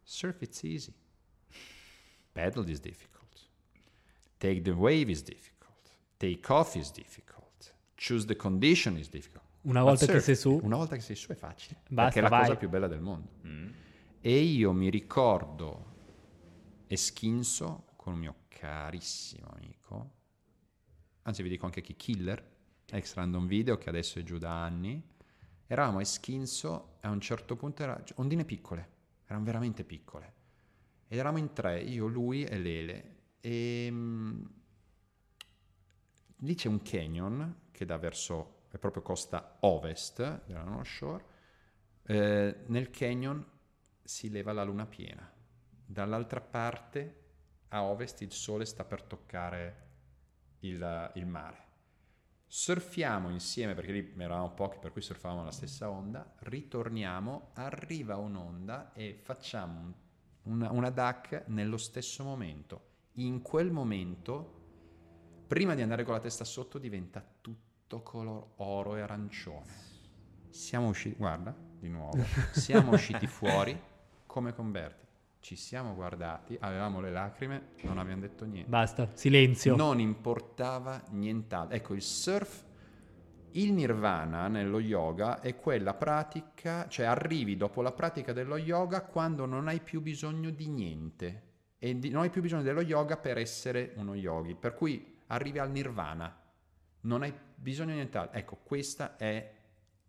surf it's easy, paddle is difficult, take the wave is difficult, take off is difficult choose the condition is difficult. Una volta surf, che sei su? Una volta che sei su è facile. Basta, perché è la vai. cosa più bella del mondo. Mm. E io mi ricordo Eschinso con un mio carissimo amico, anzi vi dico anche chi, Killer, ex random video che adesso è giù da anni. Eravamo a Eschinso e a un certo punto erano ondine piccole, erano veramente piccole. Ed eravamo in tre, io, lui e Lele. E mm, lì c'è un canyon che dà verso, è proprio costa ovest della North Shore, eh, nel canyon si leva la luna piena. Dall'altra parte, a ovest, il sole sta per toccare il, il mare. Surfiamo insieme, perché lì eravamo pochi, per cui surfavamo la stessa onda, ritorniamo, arriva un'onda e facciamo una, una DAC nello stesso momento. In quel momento prima di andare con la testa sotto diventa tutto color oro e arancione. Siamo usciti, guarda, di nuovo, siamo usciti fuori come converti. Ci siamo guardati, avevamo le lacrime, non abbiamo detto niente. Basta, silenzio. Non importava nient'altro. Ecco, il surf Il nirvana nello yoga è quella pratica, cioè arrivi dopo la pratica dello yoga quando non hai più bisogno di niente e di- non hai più bisogno dello yoga per essere uno yogi, per cui arrivi al nirvana, non hai bisogno di nient'altro. Ecco, questa è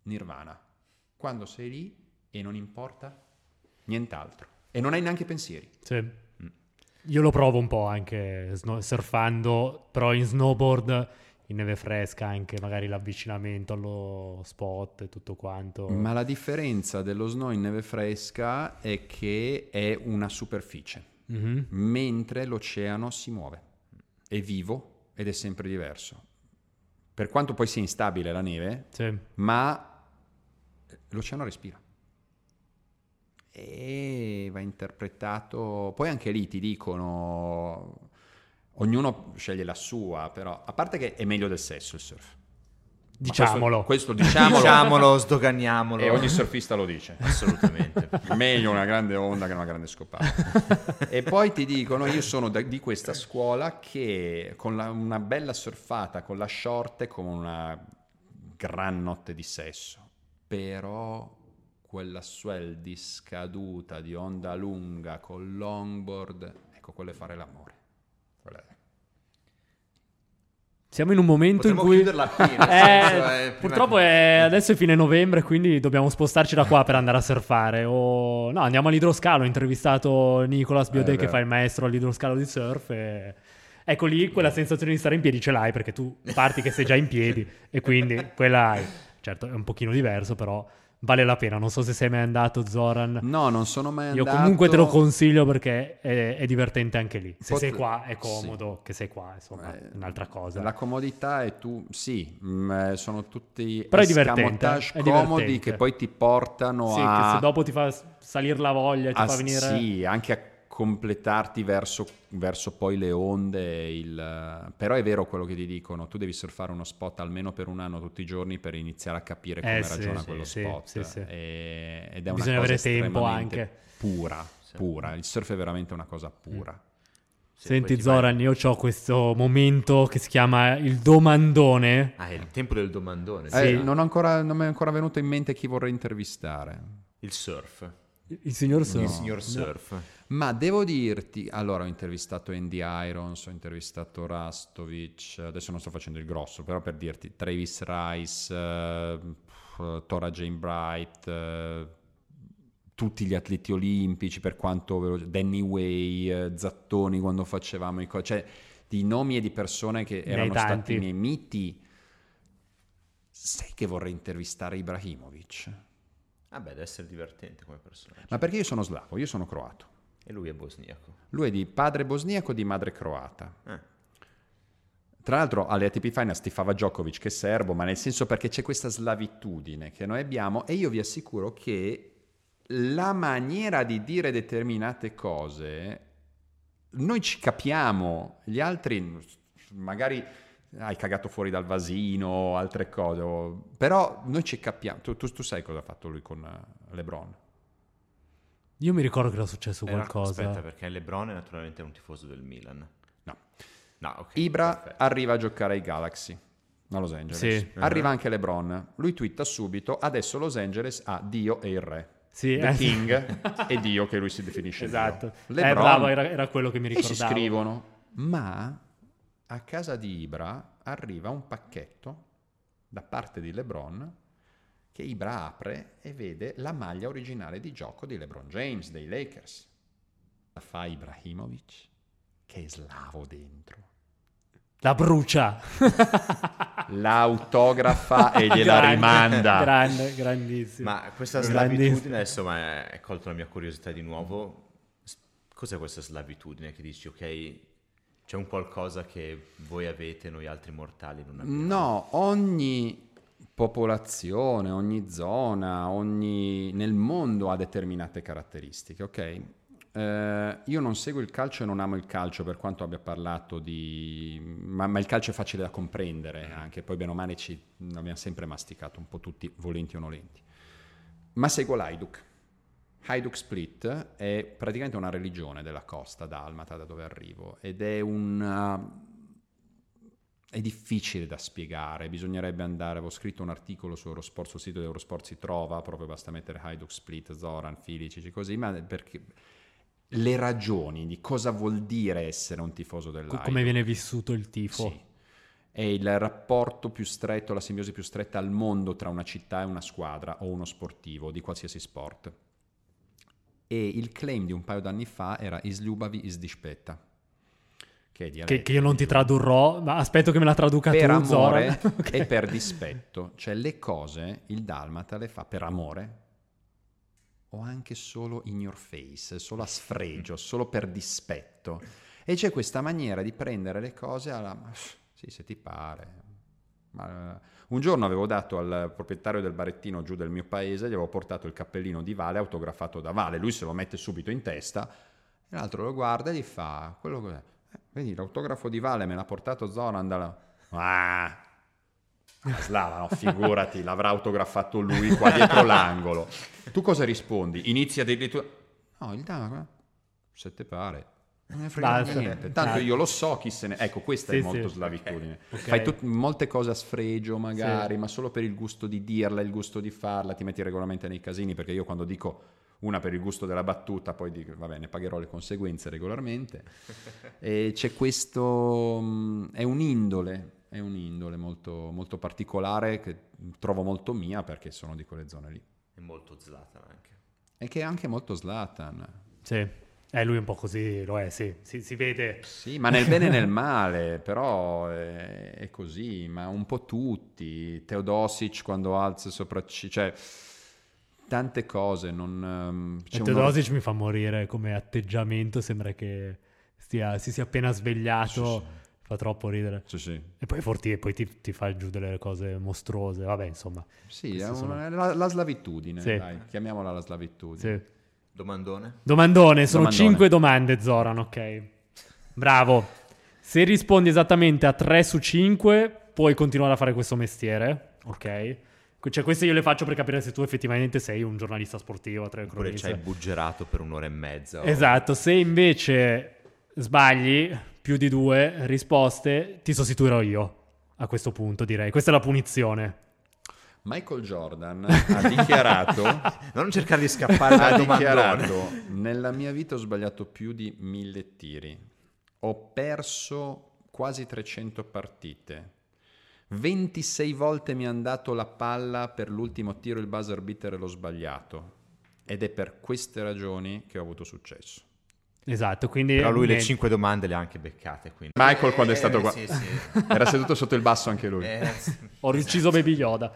nirvana, quando sei lì e non importa nient'altro e non hai neanche pensieri. Sì. Io lo provo un po' anche surfando, però in snowboard, in neve fresca, anche magari l'avvicinamento allo spot e tutto quanto. Ma la differenza dello snow in neve fresca è che è una superficie, Mhm. mentre l'oceano si muove, è vivo ed è sempre diverso. Per quanto poi sia instabile la neve, Sì. ma l'oceano respira. E va interpretato. Poi anche lì ti dicono. Ognuno sceglie la sua, però a parte che è meglio del sesso il surf. Diciamolo. Questo, questo diciamolo. Diciamolo, sdoganiamolo. E ogni surfista lo dice. Assolutamente. Meglio una grande onda che una grande scopata. e poi ti dicono: Io sono da- di questa scuola che con la- una bella surfata con la short è come una gran notte di sesso. Però quella swell di scaduta di onda lunga con longboard, ecco, quello è fare l'amore. È- Siamo in un momento Potremmo in cui... chiuderla qui, Eh, senso, eh, prima- purtroppo è- adesso è fine novembre, quindi dobbiamo spostarci da qua per andare a surfare. O no, andiamo all'idroscalo. Ho intervistato Nicolas Biodè Eh, che fa il maestro all'idroscalo di surf. E... Ecco lì quella sensazione di stare in piedi ce l'hai perché tu parti che sei già in piedi e quindi quella hai. Certo, è un pochino diverso, però vale la pena. Non so se sei mai andato, Zoran. No, non sono mai Io andato. comunque te lo consiglio perché è, è divertente anche lì. Se Pot- sei qua è sì. comodo, che sei qua, insomma, Eh, un'altra cosa. La comodità è tu, sì, mm, eh, sono tutti Però è divertente, escamotage è comodi che poi ti portano Sì, a... che se dopo ti fa salire la voglia, ti a- fa venire... Sì, anche a completarti verso, verso poi le onde. Il... Però è vero quello che ti dicono, tu devi surfare uno spot almeno per un anno tutti i giorni per iniziare a capire come Eh, ragiona sì, quello sì, spot. sì, sì. E- Ed è una Bisogna cosa avere tempo estremamente anche. pura, pura. Il surf è veramente una cosa pura. Sì, Senti vai- Zoran, io ho questo momento che si chiama il domandone. Ah, è il tempo del domandone. Eh, non, ho ancora- non mi è ancora venuto in mente chi vorrei intervistare. Il surf. Il signor Surf. Il signor surf. Ma devo dirti, allora ho intervistato Andy Irons, ho intervistato Rastovic, adesso non sto facendo il grosso, però per dirti Travis Rice, eh, Tora Jane Bright, eh, tutti gli atleti olimpici per quanto veloce, Danny Way, eh, Zattoni quando facevamo i co- cioè di nomi e di persone che erano stati miei miti. Sai che vorrei intervistare Ibrahimovic? Vabbè, deve essere divertente come personaggio. Ma perché io sono slavo, io sono croato. E lui è bosniaco. Lui è di padre bosniaco, di madre croata. Eh. Tra l'altro alle ATP Finals tifava Djokovic che è serbo, ma nel senso perché c'è questa slavitudine che noi abbiamo e io vi assicuro che la maniera di dire determinate cose, noi ci capiamo, gli altri magari hai cagato fuori dal vasino, altre cose, o- però noi ci capiamo. Tu, tu- tu sai cosa ha fatto lui con eh, LeBron? Io mi ricordo che era successo Era- qualcosa. Aspetta, perché Lebron è naturalmente un tifoso del Milan. No. No, ok. Ibra perfetto. arriva a giocare ai Galaxy a Los Angeles. Sì. Arriva anche LeBron. Lui twitta subito: adesso Los Angeles ha Dio e il re. Sì, The eh. King e Dio che lui si definisce Esatto. Dio. Eh, LeBron bravo, era, era quello che mi e si ricordavo. scrivono. Ma a casa di Ibra arriva un pacchetto da parte di LeBron che Ibra apre e vede la maglia originale di gioco di LeBron James dei Lakers. La fa Ibrahimovic che è slavo dentro. La brucia. l'autografa e gliela Grande, rimanda. Grande, grandissimo. Ma questa slavitudine, adesso mi è colto la mia curiosità di nuovo. Cos'è questa slavitudine che dici, ok, c'è un qualcosa che voi avete, noi altri mortali non abbiamo? No, ogni popolazione, ogni zona, ogni... nel mondo ha determinate caratteristiche, ok? Eh, io non seguo il calcio e non amo il calcio per quanto abbia parlato di... Ma, ma il calcio è facile da comprendere, anche poi bene o male ci abbiamo sempre masticato un po' tutti, volenti o nolenti. Ma seguo l'Hajduk. Hajduk Split è praticamente una religione della costa dalmata da dove arrivo ed è una è difficile da spiegare, bisognerebbe andare, avevo scritto un articolo su Eurosport, sul sito di Eurosport si trova, proprio basta mettere Hajduk Split, Zoran, Filicic, così, ma perché le ragioni di cosa vuol dire essere un tifoso dell'Hajduk. Come viene vissuto il tifo. Sì. È il rapporto più stretto, la simbiosi più stretta al mondo tra una città e una squadra o uno sportivo di qualsiasi sport. E il claim di un paio d'anni fa era Islubavi Isdispetta che, che, che, io non ti tradurrò, ma aspetto che me la traduca per tu, amore okay. e per dispetto. Cioè le cose il Dalmata le fa per amore o anche solo in your face, solo a sfregio, solo per dispetto. E c'è questa maniera di prendere le cose alla... Sì, se ti pare. Ma, un giorno avevo dato al proprietario del barettino giù del mio paese, gli avevo portato il cappellino di Vale autografato da Vale, lui se lo mette subito in testa, e l'altro lo guarda e gli fa, quello Vedi, l'autografo di Vale me l'ha portato Zoran dalla... Ah, Slava, no, figurati, l'avrà autografato lui qua dietro l'angolo. Tu cosa rispondi? Inizia addirittura... No, il Dama, se te pare. Non ne frega niente. Tanto io lo so chi se ne... Ecco, questa sì, è molto sì. slavitudine. Okay. Fai tut... molte cose a sfregio magari, sì. ma solo per il gusto di dirla, il gusto di farla, ti metti regolarmente nei casini, perché io quando dico una per il gusto della battuta, poi dico, va bene, pagherò le conseguenze regolarmente. e c'è questo, è un'indole, è un'indole molto, molto particolare che trovo molto mia perché sono di quelle zone lì. È molto Zlatan anche. E che è anche molto Zlatan. Sì. Eh, lui è un po' così, lo è, sì, si, si vede. Sì, ma nel bene e nel male, però è, è, così, ma un po' tutti. Teodosic quando alza il sopracciglia, cioè tante cose. Non, um, Teodosic uno... mi fa morire come atteggiamento, sembra che stia, si sia appena svegliato. Sì, sì. Fa troppo ridere. Sì, sì. E poi, forti, e poi ti, ti, fa giù delle cose mostruose. Vabbè, insomma. Sì, è una, sono... la, la, slavitudine, sì. dai, chiamiamola la slavitudine. Sì. Domandone? Domandone, sono Domandone. 5 domande, Zoran, ok. Bravo. Se rispondi esattamente a 3 su 5, puoi continuare a fare questo mestiere, ok? Cioè, queste io le faccio per capire se tu effettivamente sei un giornalista sportivo. Tre Oppure ci hai buggerato per un'ora e mezza. Esatto, se invece sbagli più di due risposte, ti sostituirò io a questo punto, direi. Questa è la punizione. Michael Jordan ha dichiarato non cercare di scappare ha dichiarato nella mia vita ho sbagliato più di mille tiri ho perso quasi 300 partite 26 volte mi hanno dato la palla per l'ultimo tiro, il buzzer beater e l'ho sbagliato. Ed è per queste ragioni che ho avuto successo. Esatto, quindi... Però lui le 5 domande le ha anche beccate. Quindi. Michael quando è stato eh, qua... Sì, sì. Era seduto sotto il basso anche lui. Eh, ho ucciso Baby Yoda.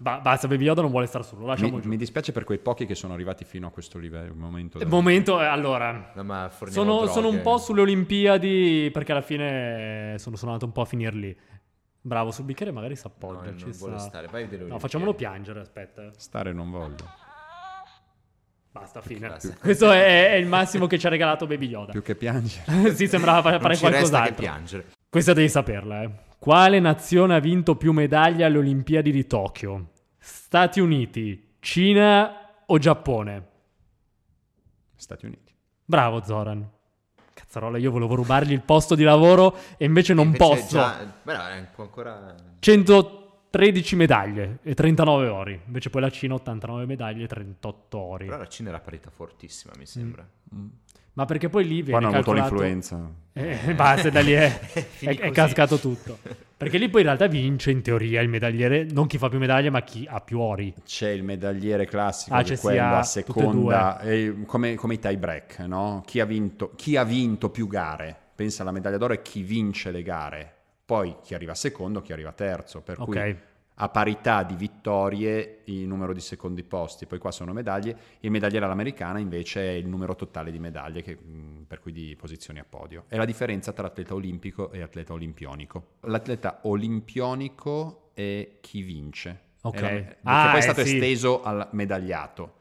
Ba- basta, Baby Yoda non vuole stare solo. Mi, mi, dispiace per quei pochi che sono arrivati fino a questo livello. Momento, da... momento allora, no, sono, sono, un po' sulle Olimpiadi perché alla fine sono, sono andato un po' a finire lì. Bravo, sul bicchiere magari si appoggia. No, non vuole stare, vai No, facciamolo piangere, aspetta. Stare non voglio. Basta, fine. Questo è, è, il massimo che ci ha regalato Baby Yoda. Più che piangere. sì, sembrava fare qualcos'altro. Che piangere. Questa devi saperla, eh. Quale nazione ha vinto più medaglie alle Olimpiadi di Tokyo? Stati Uniti, Cina o Giappone? Stati Uniti. Bravo Zoran. Cazzarola, io volevo rubargli il posto di lavoro e invece non invece posso. Già... Beh, ancora... 113 medaglie e 39 ori. Invece poi la Cina 89 medaglie e 38 ori. Però la Cina è la parità fortissima, mi sembra. Mm. Mm. Ma perché poi lì viene Qua hanno calcolato... avuto l'influenza. Eh, basta, da lì è, è, è cascato tutto. Perché lì poi in realtà vince in teoria il medagliere, non chi fa più medaglie, ma chi ha più ori. C'è il medagliere classico, ah, che quello a seconda, come, come, i tie break, no? Chi ha, vinto, chi ha vinto più gare, pensa alla medaglia d'oro, è chi vince le gare. Poi chi arriva secondo, chi arriva terzo. Per okay. cui a parità di vittorie il numero di secondi posti, poi qua sono medaglie, il medagliere all'americana invece è il numero totale di medaglie, che, per cui di posizioni a podio. È la differenza tra atleta olimpico e atleta olimpionico. L'atleta olimpionico è chi vince, ok. Perché ah, poi è stato eh, esteso sì. al medagliato.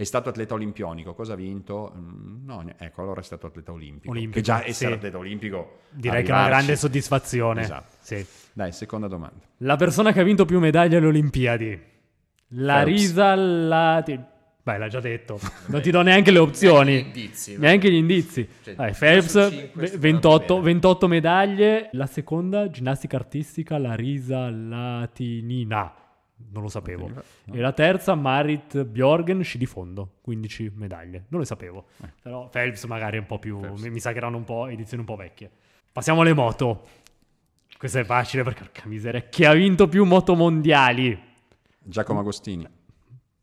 È stato atleta olimpionico, cosa ha vinto? No, ecco, allora è stato atleta olimpico. olimpico che già essere sì. atleta olimpico... Direi che è una grande soddisfazione. Esatto. Sì. Dai, seconda domanda. La persona che ha vinto più medaglie alle Olimpiadi. Larisa Lati... Beh, l'ha già detto. Non ti do neanche le opzioni. Neanche gli indizi, ma- Neanche gli indizi. Cioè, Dai, Phelps, su cinque ve- sta 28, bene. 28 medaglie. La seconda, ginnastica artistica, la risa latinina. Non lo sapevo. No. E la terza, Marit Bjorgen, sci di fondo. 15 medaglie. Non le sapevo. Eh. Però Phelps magari è un po' più... Phelps. Mi, mi sa che erano un po' edizioni un po' vecchie. Passiamo alle moto. Questo è facile perché, porca miseria, chi ha vinto più moto mondiali? Giacomo Agostini.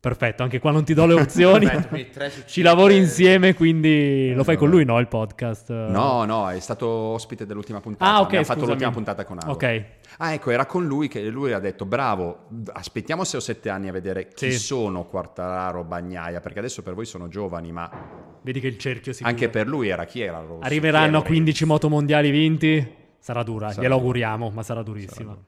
Perfetto, anche qua non ti do le opzioni. Perfetto, Ci lavori insieme, quindi lo fai con lui, no? Il podcast? No, no, è stato ospite dell'ultima puntata. Ah, ok. Abbiamo fatto l'ultima puntata con Aldo. Ok. Ah, ecco, era con lui che lui ha detto: Bravo, aspettiamo 6 o 7 anni a vedere chi Sì. sono Quartararo, Bagnaia, perché adesso per voi sono giovani, ma Vedi che il cerchio si anche chiude. per lui era chi era Rossi? Arriveranno a Chi era 15 moto mondiali vinti? Sarà dura, Sarà glielo auguriamo, ma sarà durissima. Sarà.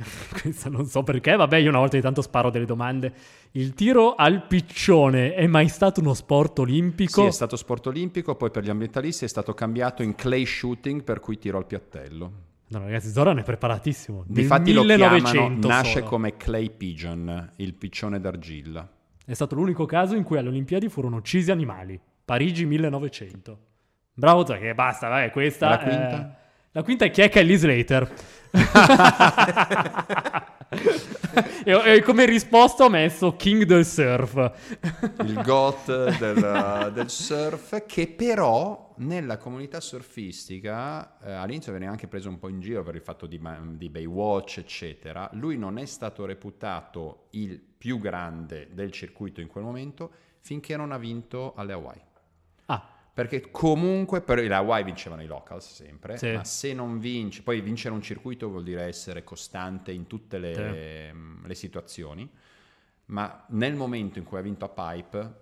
Questa non so perché, vabbè, io una volta di tanto sparo delle domande. Il tiro al piccione è mai stato uno sport olimpico? Sì, è stato sport olimpico, poi per gli ambientalisti è stato cambiato in clay shooting, per cui tiro al piattello. No, ragazzi, Zoran è preparatissimo. Difatti lo 1900 chiamano, nasce solo. come clay pigeon, il piccione d'argilla. È stato l'unico caso in cui alle Olimpiadi furono uccisi animali. Parigi 1900. Bravo che basta, vabbè, questa... La quinta? è- La quinta è chi è Kelly Slater. e, e come risposta ho messo King del Surf. il GOT del, del surf, che però nella comunità surfistica eh, all'inizio veniva anche preso un po' in giro per il fatto di, di Baywatch, eccetera. Lui non è stato reputato il più grande del circuito in quel momento finché non ha vinto alle Hawaii. Perché comunque per le Hawaii vincevano i locals sempre, Sì. ma se non vinci, poi vincere un circuito vuol dire essere costante in tutte le, mm, le situazioni, ma nel momento in cui ha vinto a Pipe,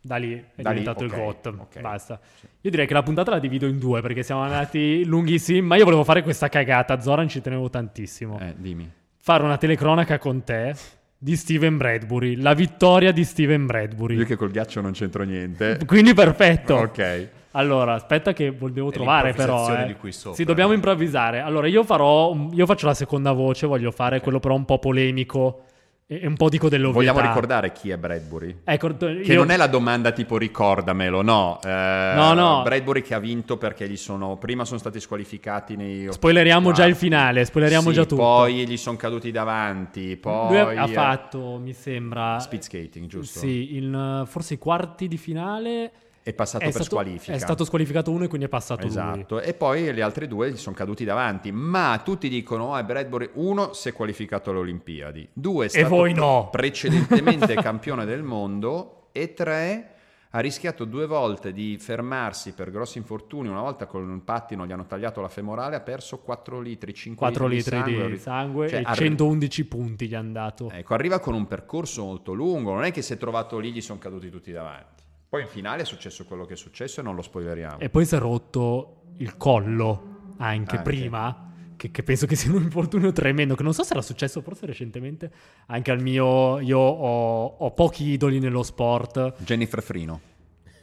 da lì è Da lì, diventato ok, il GOT. ok. Basta. Io direi che la puntata la divido in due perché siamo andati lunghissimi, ma io volevo fare questa cagata. Zoran ci tenevo tantissimo. eh, dimmi. Fare una telecronaca con te di Steven Bradbury. La vittoria di Steven Bradbury. Io che col ghiaccio non c'entro niente. Quindi perfetto. ok. Allora, aspetta che volevo È trovare però. eh. di qui sopra. Sì, dobbiamo improvvisare. Allora, io farò io faccio la seconda voce, voglio fare quello però un po' polemico e, un po' dico dell'ovvietà. Vogliamo ricordare chi è Bradbury? Ecco, t- Che io- non è la domanda tipo ricordamelo, no. Eh, No, no. Bradbury che ha vinto perché gli sono prima sono stati squalificati nei Spoileriamo già il finale, spoileriamo Sì, già tutto. Poi gli sono caduti davanti, poi Lui ha eh, fatto, mi sembra speed skating, giusto? Sì, in, forse i quarti di finale È passato è per stato, squalifica. è stato squalificato uno e quindi è passato lui. Esatto, e poi gli altri due gli sono caduti davanti, ma tutti dicono ah, Bradbury, uno si è qualificato alle Olimpiadi, due è stato no. precedentemente campione del mondo e tre ha rischiato due volte di fermarsi per grossi infortuni, una volta con un pattino gli hanno tagliato la femorale, ha perso 4 litri, 5 4 litri, litri di sangue, di sangue Cioè, e arri- 111 punti gli hanno dato. Ecco, arriva con un percorso molto lungo, non è che si è trovato lì gli sono caduti tutti davanti. Poi in finale è successo quello che è successo e non lo spoileriamo. E poi si è rotto il collo anche, Anche. prima, che, che penso che sia un infortunio tremendo, che non so se era successo forse recentemente anche al mio... Io ho, ho pochi idoli nello sport. Jennifer Frino.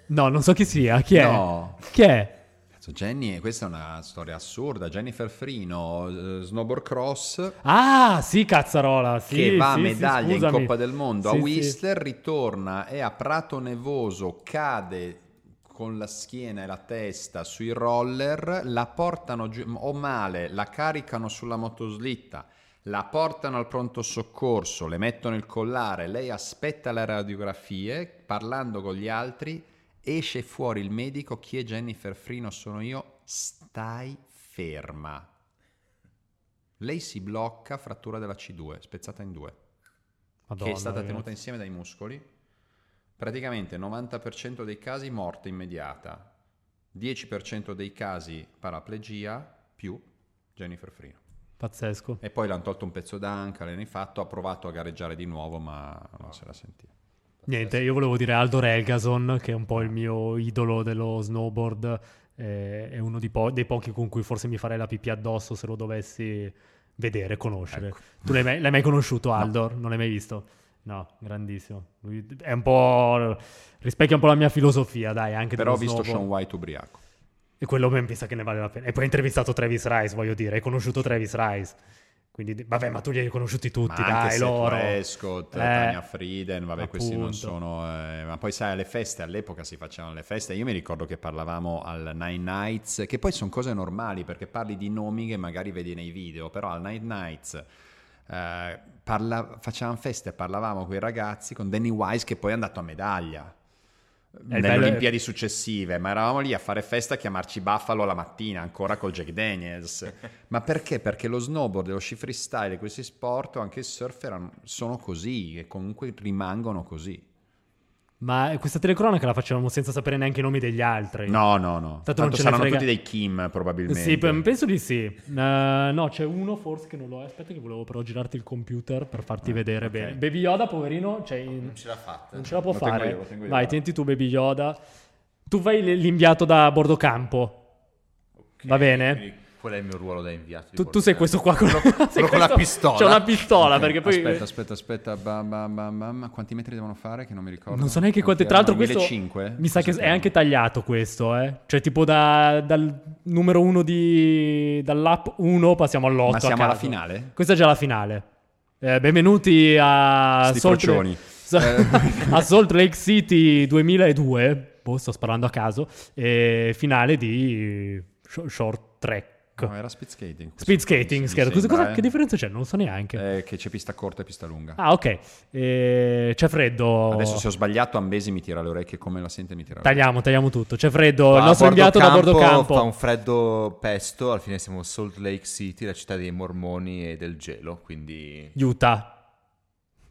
No, non so chi sia. Chi è? No. Chi è? Jenny, questa è una storia assurda. Jennifer Frino, eh, snowboard cross, Ah, sì, cazzarola. Sì, che va a sì, sì, medaglia in. Coppa del Mondo a. Whistler, ritorna e a Prato Nevoso cade con la schiena e la testa sui roller, la portano giù, o male, la caricano sulla motoslitta, la portano al pronto soccorso, le mettono il collare, lei aspetta le radiografie, parlando con gli altri, esce fuori il medico, chi è Jennifer Frino sono io, stai ferma. Lei si blocca, frattura della C2, spezzata in due, Madonna, che è stata tenuta insieme dai muscoli. Praticamente 90% dei casi morte immediata, 10% dei casi paraplegia più Jennifer Frino. Pazzesco. E poi l'hanno tolto un pezzo d'anca, l'hanno fatto, ha provato a gareggiare di nuovo, ma non se la sentiva. Niente, io volevo dire Aldo Relgason, che è un po' il mio idolo dello snowboard, eh, è uno po- dei pochi con cui forse mi farei la pipì addosso se lo dovessi vedere, conoscere. Ecco. Tu l'hai mai, l'hai mai conosciuto Aldo? Non l'hai mai visto? No, grandissimo. Lui è un po'... rispecchia un po' la mia filosofia, dai, anche Però ho visto snowboard. Sean White ubriaco. E quello ben pensa che ne vale la pena. E poi ha intervistato Travis Rice, voglio dire, hai conosciuto Travis Rice. Quindi, vabbè, ma tu li hai conosciuti tutti, Ma dai, loro. Prescott, Eh, Tania Frieden, vabbè, questi non appunto. sono... eh, ma poi sai, alle feste, all'epoca si facevano le feste, io mi ricordo che parlavamo al Nine Nights, che poi sono cose normali, perché parli di nomi che magari vedi nei video, però al Nine Nights... eh, parla- facevamo feste, parlavamo con i ragazzi, con Danny Wise che poi è andato a medaglia nelle bello Olimpiadi successive, ma eravamo lì a fare festa a chiamarci Buffalo la mattina, ancora col Jack Daniels. ma perché? Perché lo snowboard, lo sci freestyle, questi sport, o anche il surf erano- sono così e comunque rimangono così. Ma questa telecronaca la facevamo senza sapere neanche i nomi degli altri. No, no, no. Tanto non Tanto saranno frega- tutti dei Kim probabilmente. Sì, pe- penso di sì. Eh, no, c'è uno forse che non lo è. Aspetta, che volevo però girarti il computer per farti vedere ok. bene. Baby Yoda, poverino, in- Non ce l'ha fatta. non ce la può Lo tengo fare. io, lo tengo io, Vai, guarda. tienti tu, Baby Yoda. Tu vai l'inviato da bordo campo. Ok, Va bene? quindi Qual è il mio ruolo da inviato? Tu, tu sei questo qua con, sei quello con la pistola. C'è una pistola perché poi. Aspetta, aspetta, aspetta. Bam, bam, bam, bam. Quanti metri devono fare? Che non mi ricordo. Non so neanche quanti. Quanti Tra l'altro, questo 1500? mi sa che è anche tagliato. Questo, eh. Cioè, tipo da- dal numero uno di. dall'app 1 passiamo all'8. Ma siamo alla finale? Questa è già la finale. Eh, benvenuti a Sti Salt, Eh. a Salt Lake City 2002. Boh, sto sparando a caso. E finale di sh- short track. No, era speed skating. Speed skating, scherzo. Cosa- sembra, cosa- eh. Che differenza c'è? Non lo so neanche. Eh, che c'è pista corta e pista lunga. Ah, ok. Eh, c'è freddo. Adesso se ho sbagliato, Ambesi mi tira le orecchie come la sente mi tira le Tagliamo, tagliamo tutto. C'è freddo. Qua il nostro inviato da bordo campo campo. Fa un freddo pesto, alla fine siamo Salt Lake City, la città dei mormoni e del gelo, quindi... Utah.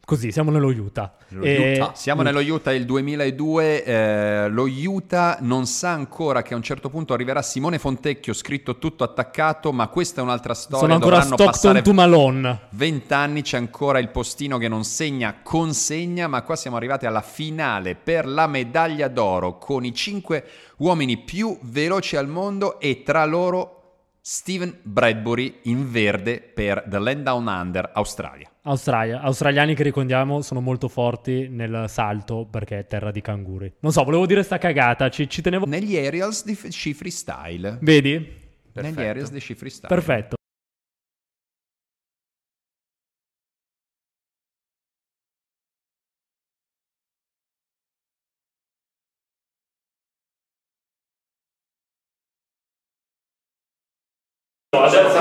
Così, siamo nello Utah. E- Utah. Siamo nello Utah il 2002, eh, lo Utah non sa ancora che a un certo punto arriverà Simone Fontecchio scritto tutto attaccato, ma questa è un'altra storia, Sono ancora dovranno Stockton to Malone. 20 anni, c'è ancora il postino che non segna, consegna, ma qua siamo arrivati alla finale per la medaglia d'oro con i 5 uomini più veloci al mondo e tra loro Steven Bradbury in verde per The Land Down Under, Australia. Australia. Australiani che ricordiamo sono molto forti nel salto perché è terra di canguri. Non so, volevo dire sta cagata. Ci, ci tenevo. Negli aerials di f- sci freestyle. Vedi? Negli Perfetto. aerials di sci freestyle. Perfetto.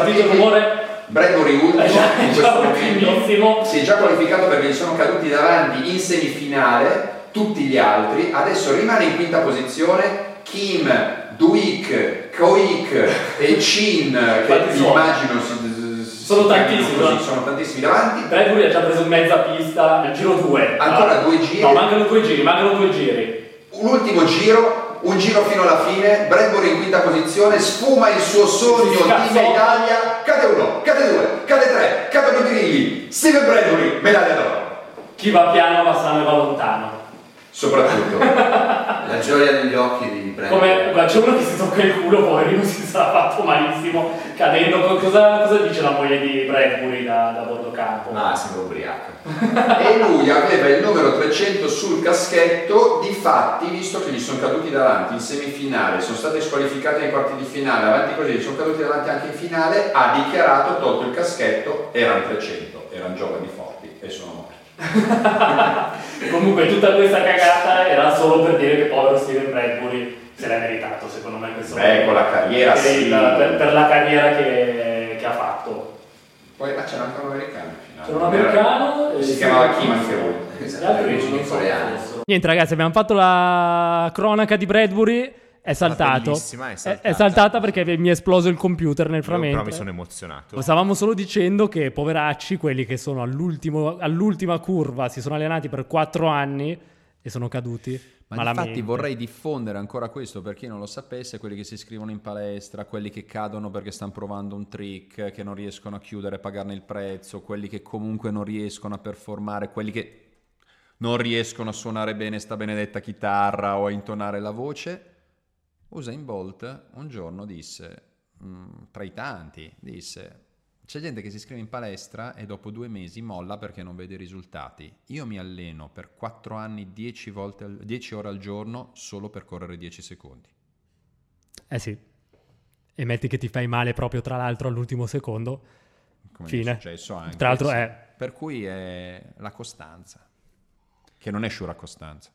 Sentito il rumore. Bradbury già- è in già questo momento si è già qualificato perché gli sono caduti davanti in semifinale tutti gli altri adesso rimane in quinta posizione Kim, Duik, Koik e Chin che immagino si, si- Sono si tantissimi, così, no? sono tantissimi davanti Bradbury ha già preso mezza pista nel giro 2. Ancora due giri. No, mancano due giri, mancano due giri. un ultimo giro un giro fino alla fine Bradbury in quinta posizione sfuma il suo sogno. Team Italia cade uno, cade due, cade tre cadono i birilli Steven Bradbury, medaglia d'oro Chi va piano va sano e va lontano. Soprattutto La gioia negli occhi di Brandon. Come, c'è uno che si tocca il culo, poverino, si sarà fatto malissimo cadendo. Co- Cosa, cosa dice la moglie di Bradbury da, da bordo campo? Ah, sembra ubriaco. e lui aveva il numero 300 sul caschetto, difatti, visto che gli sono caduti davanti in semifinale, sono stati squalificati nei quarti di finale, avanti così, gli sono caduti davanti anche in finale, ha dichiarato, tolto il caschetto, erano 300, erano giovani forti e sono morti. Comunque, tutta questa cagata era solo per dire che povero Steven Bradbury se l'ha meritato, secondo me. Questo Beh, con la carriera per, sì. il- per, per la carriera che, che ha fatto. Poi ma c'era anche un americano. C'era un americano. Che e- si chiamava Kim anche lui. Gli Esatto, non so. Niente, ragazzi, abbiamo fatto la cronaca di Bradbury. È saltato. è È, saltata. è saltata perché mi è esploso il computer nel Io però mi sono emozionato. Stavamo solo dicendo che poveracci, quelli che sono all'ultimo- all'ultima curva, si sono allenati per quattro anni e sono caduti. Ma malamente. infatti vorrei diffondere ancora questo per chi non lo sapesse, quelli che si iscrivono in palestra, quelli che cadono perché stanno provando un trick, che non riescono a chiudere e pagarne il prezzo, quelli che comunque non riescono a performare, quelli che non riescono a suonare bene sta benedetta chitarra o a intonare la voce. Usain Bolt un giorno disse, mm, tra i tanti, disse, c'è gente che si iscrive in palestra e dopo due mesi molla perché non vede risultati. Io mi alleno per quattro anni 10, volte al- 10 ore al giorno solo per correre 10 secondi. Eh sì. E metti che ti fai male proprio tra l'altro all'ultimo secondo. come Fine. è successo anche. Tra l'altro sì. è- Per cui è la costanza, che non è sciura costanza.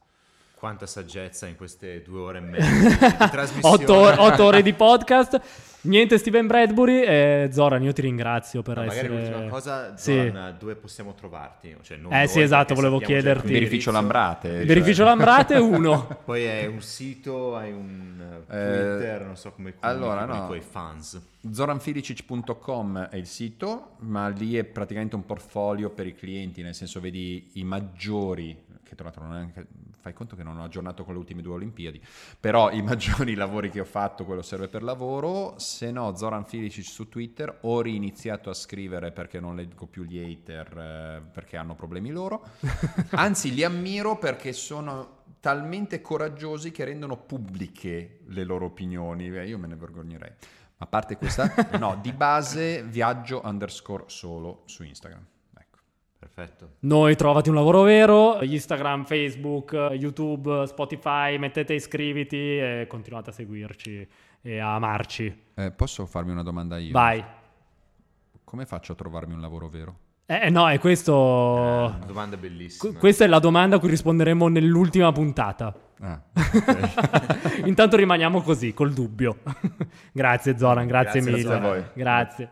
Quanta saggezza in queste due ore e mezza di trasmissione. 8 ore, otto ore di podcast. Niente Steven Bradbury. E Zoran, io ti ringrazio per No, magari essere... l'ultima cosa, Sì. Zoran, dove possiamo trovarti? Cioè, non Eh, sì, esatto, volevo chiederti. il. Lambrate. cioè- Verificio Lambrate 1. Poi è un sito, hai un eh, Eh, Twitter, non so come allora, no. i tuoi fans. Zoranfilicic.com è il sito, ma lì è praticamente un portfolio per i clienti, nel senso vedi i maggiori, che tra l'altro non è neanche, fai conto che non ho aggiornato con le ultime due Olimpiadi, però i maggiori lavori che ho fatto, quello serve per lavoro, se no Zoran Filicic su Twitter, ho riniziato a scrivere perché non leggo più gli hater, eh, perché hanno problemi loro, anzi li ammiro perché sono talmente coraggiosi che rendono pubbliche le loro opinioni, io me ne vergognerei. A parte questa, no, di base viaggio underscore solo su Instagram. Perfetto. Noi trovate un lavoro vero, Instagram, Facebook, YouTube, Spotify, mettete iscriviti e continuate a seguirci e a amarci. Eh, posso farmi una domanda io? Vai. Come faccio a trovarmi un lavoro vero? Eh no, e questo... Una domanda bellissima. Qu- Questa è la domanda a cui risponderemo nell'ultima puntata. Ah, Intanto rimaniamo così, col dubbio. grazie Zoran, grazie, Grazie a mille. voi. Grazie.